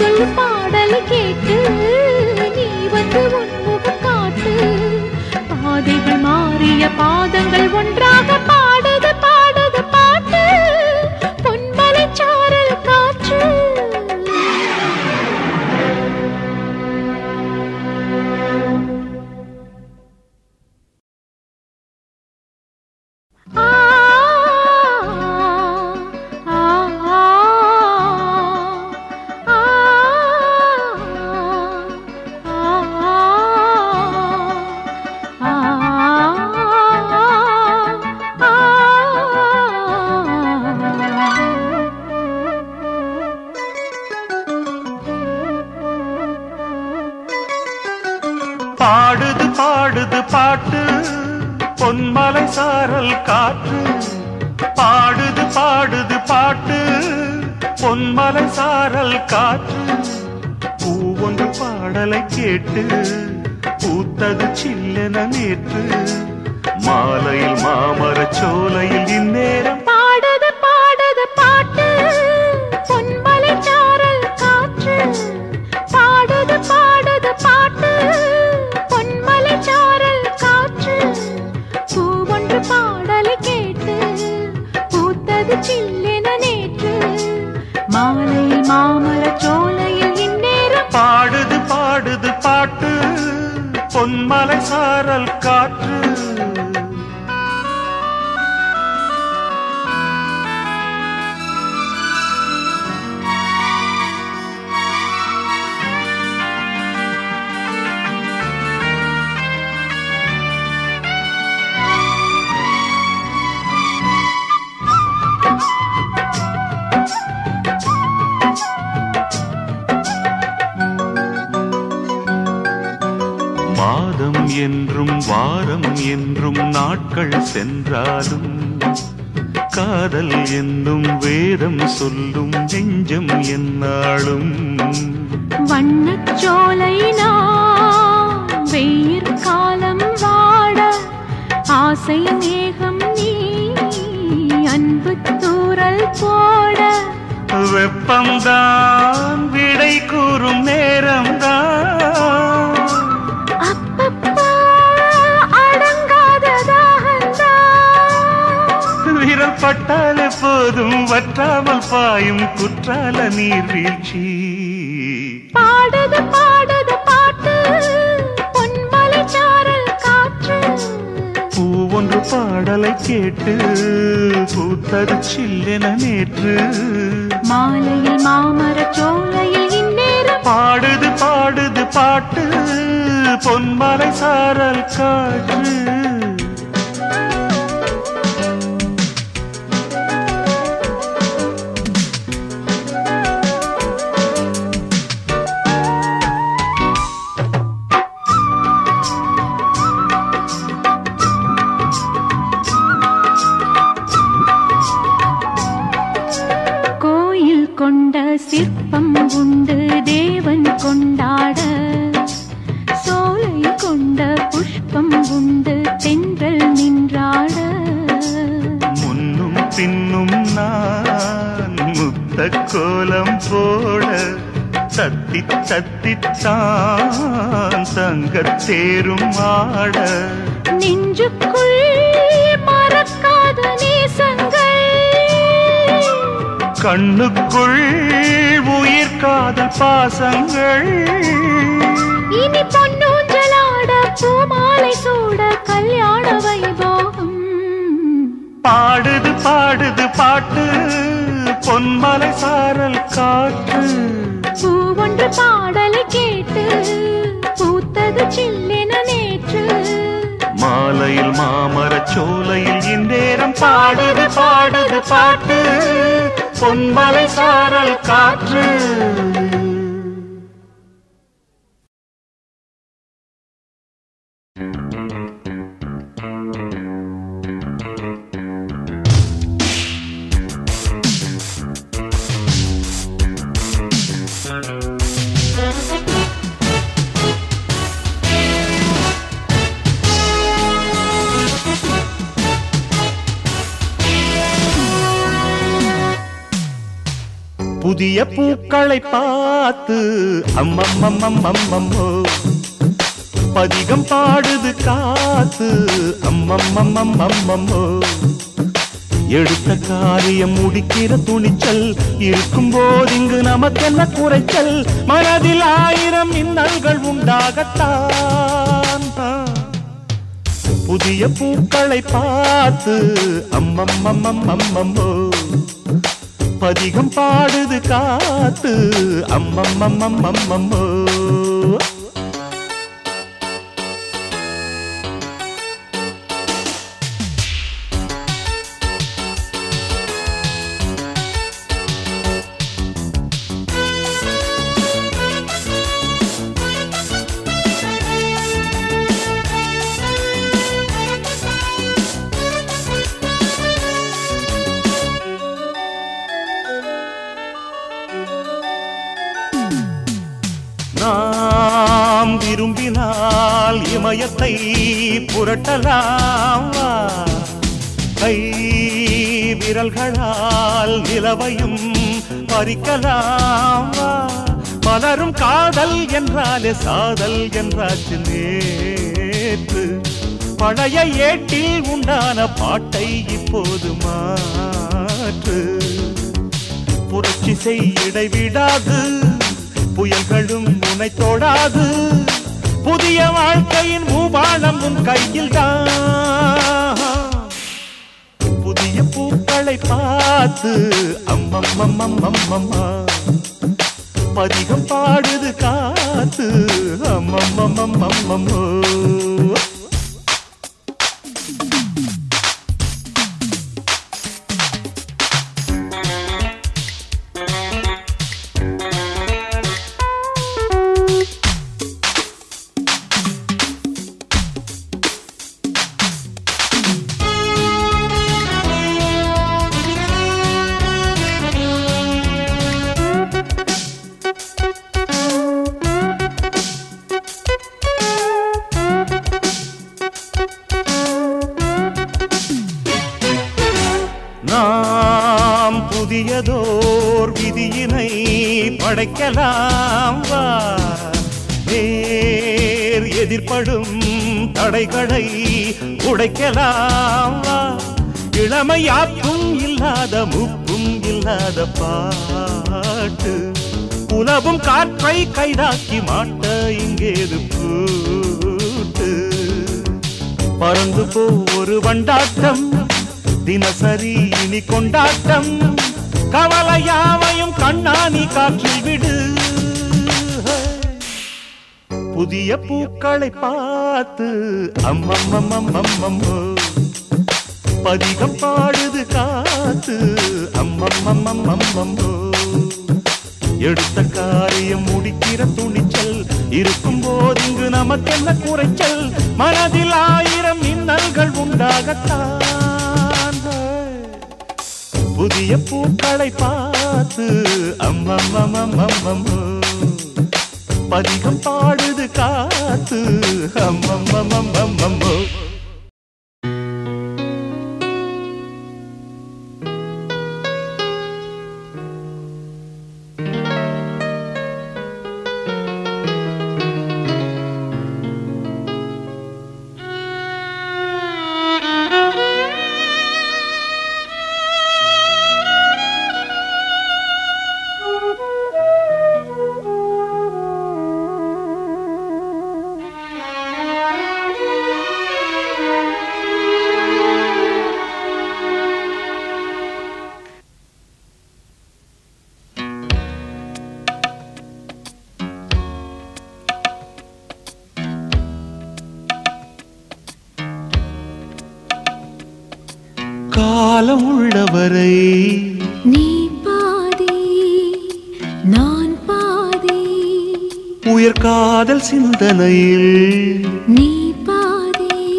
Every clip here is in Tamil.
சொல்லு பாடல் கேட்டு நீ வந்து உன்முகம் காட்டு. பாதைகள் மாறிய பாதங்கள் ஒன்றாக பா பாடுது பாடுது பாட்டு. பொன்மலை சாரல் காற்று. பாடுது பாடுது பாட்டு. பொன்மலை சாரல் காற்று. பூ ஒன்று பாடலை கேட்டு பூத்தது சில்லென நேற்று. மாலையில் மாமர சோலையில் இந்நேரம் மாமல சோலையில் இந்நேரம் பாடுது பாடுது பாட்டு. பொன்மலை சாரல் கா சென்றாலும் காதல் என்னும் வேதம் சொல்லும் நெஞ்சம் என்னாலும். வண்ணச்சோலை வெயிற் காலம் வாட ஆசை மேகம் நீ அன்பு தூரல் போட. வெப்பம்தான் விடை கூறும் நேரம்தான் பட்டால் எப்போதும் வற்றாமல் பாயும் குற்றால நீர்வீழ்ச்சி. பாடுது பாடுது பாட்டு பொன்மலை சாரல் காற்று. பூ ஒன்று பாடலை கேட்டு பூத்தது சில்லென நேற்று. மாலையில் மாமரச் சோலையில் இந்நேரம் பாடுது பாடுது பாட்டு பொன்மலை சாரல் காற்று. தத்தி தத்தித்தான் தங்கத் தேரும் ஆட. நெஞ்சுக்குள் மறக்காத நேசங்கள். கண்ணுக்குள் உயிர் காதல் பாசங்கள். இனி பொன்னூஞ்சலாட பூமாலை சூட கல்யாண வைபோகம். பாடுது பாடுது பாட்டு பொன்மலை சாரல் காற்று. பூ ஒன்று பாடலை கேட்டு பூத்தது சில்லென நேற்று. மாலையில் மாமரச் சோலையில் இந்தேரம் பாடுது பாடுது பாட்டு. பொன்மலை சாரல் காற்று. புதிய பூக்களை பார்த்து அம்மம்மம்மம்மம்மோ பதிகம் பாடுது காத்து அம்மம்மம்மம்மம்மோ எடுத்த காரியம் முடிக்கிற துணிச்சல் இருக்கும் போது இங்கு நமக்கென்ன குறைச்சல்? மனதில் ஆயிரம் இன்னல்கள் உண்டாகத்தான். புதிய பூக்களை பார்த்து அம்மம்மம்மம்மம்மோ பதிகம் பாடுது காத்து. அம்மம்மம்மம்மம்மோ புரட்டலாம். கை விரல்களால் நிலவையும் பறிக்கலாம். வா. பலரும் காதல் என்றாலே சாதல் என்றாச்சு நேற்று. பழைய ஏட்டில் உண்டான பாட்டை இப்போது மாற்று. புரட்சி செய் இடைவிடாது. புயல்களும் முனை தோடாது. புதிய வாழ்க்கையின் பூபாலம் உன் கையில் புதிய பூக்களை பார்த்து அம்மம்மம்மம்மம்மம்மா பதிகம் பாடுது காத்து அம்மம்மம்மம்மம்மோ. நாம் படைக்கலாம். வா. நேர் எதிர்படும் தடைகளை உடைக்கலாம். வா. இளமையாக்கும் இல்லாத முப்பும் இல்லாத பாட்டு. உலவும் காற்றை கைதாக்கி மாட்ட இங்கேது பூட்டு. பறந்து போ ஒரு வண்டாட்டம். தினசரி இனி கொண்டாட்டம். கவலையாவையும் கண்ணாணி காற்றில் விடு. புதிய பூக்களை பார்த்து அம்மம்மம்மம்மம்மோ பதிகம் பாடுது காத்து அம்மம்மம்மம்மம்மோ எடுத்த காரியம் முடிக்கிற துணிச்சல் இருக்கும் போது இங்கு நமக்கென்ன குறைச்சல்? மனதில் ஆயிரம் மின்னல்கள் உண்டாகத்தான். புதிய பூக்களை பார்த்து அம்மம்மம்மம்மம்மோ பதிகம் பாடுது காத்து அம்மம்மம்மம்மம்மோ காலம் உள்ளவரை நீ பாதி நான் பாதி. உயர் காதல் சிந்தனையில். நீ பாதி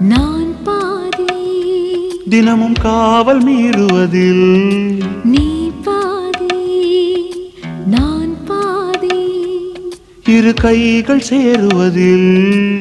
நான் பாதி. தினமும் காவல் மீறுவதில். நீ பாதி நான் பாதி. இரு கைகள் சேருவதில்.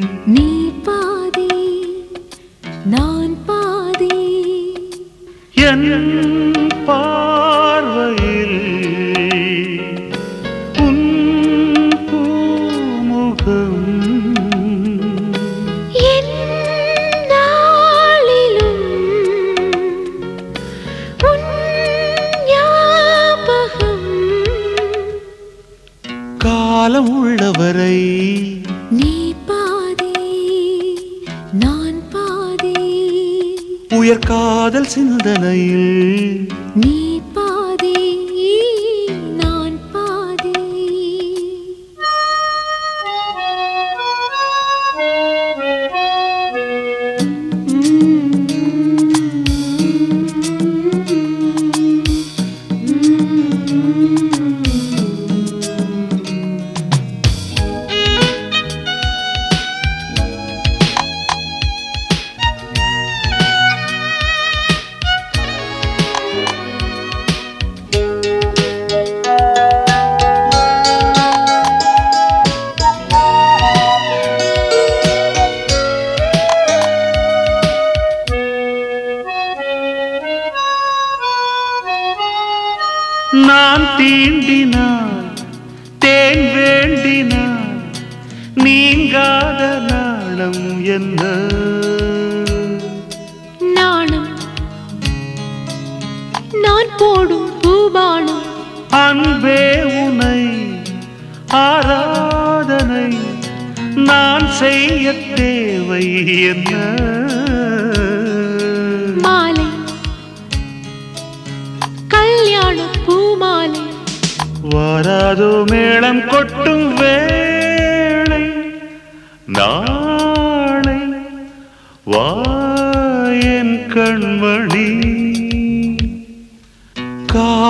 காதல்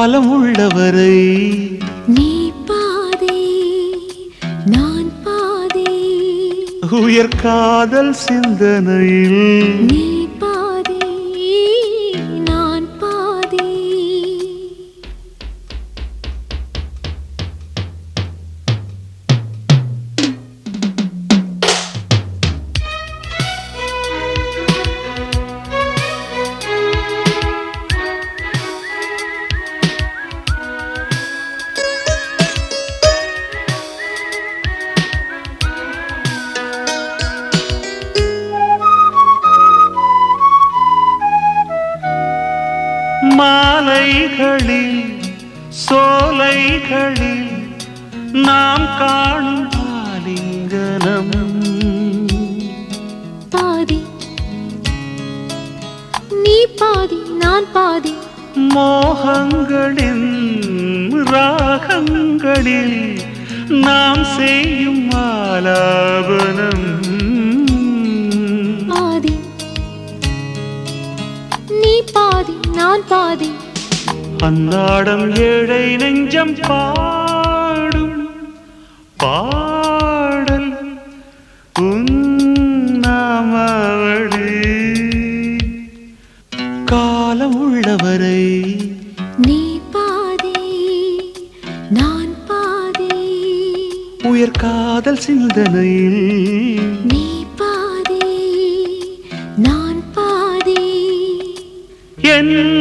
காலம் உள்ளவரை நீ பாதி நான் பாதி. உயர் காதல் சிந்தனையில் நீ பாதி. நீ பாதி நான் பாதி. மோகங்களின் ராகங்களில் நாம் செய்யும் ஆலாபனம். பாதி. நீ பாதி நான் பாதி. அன்னாடம் ஏழை நெஞ்சம் பாடும். பாடல் காதல் சிந்தனையில். நீ பாதி நான் பாதி. என்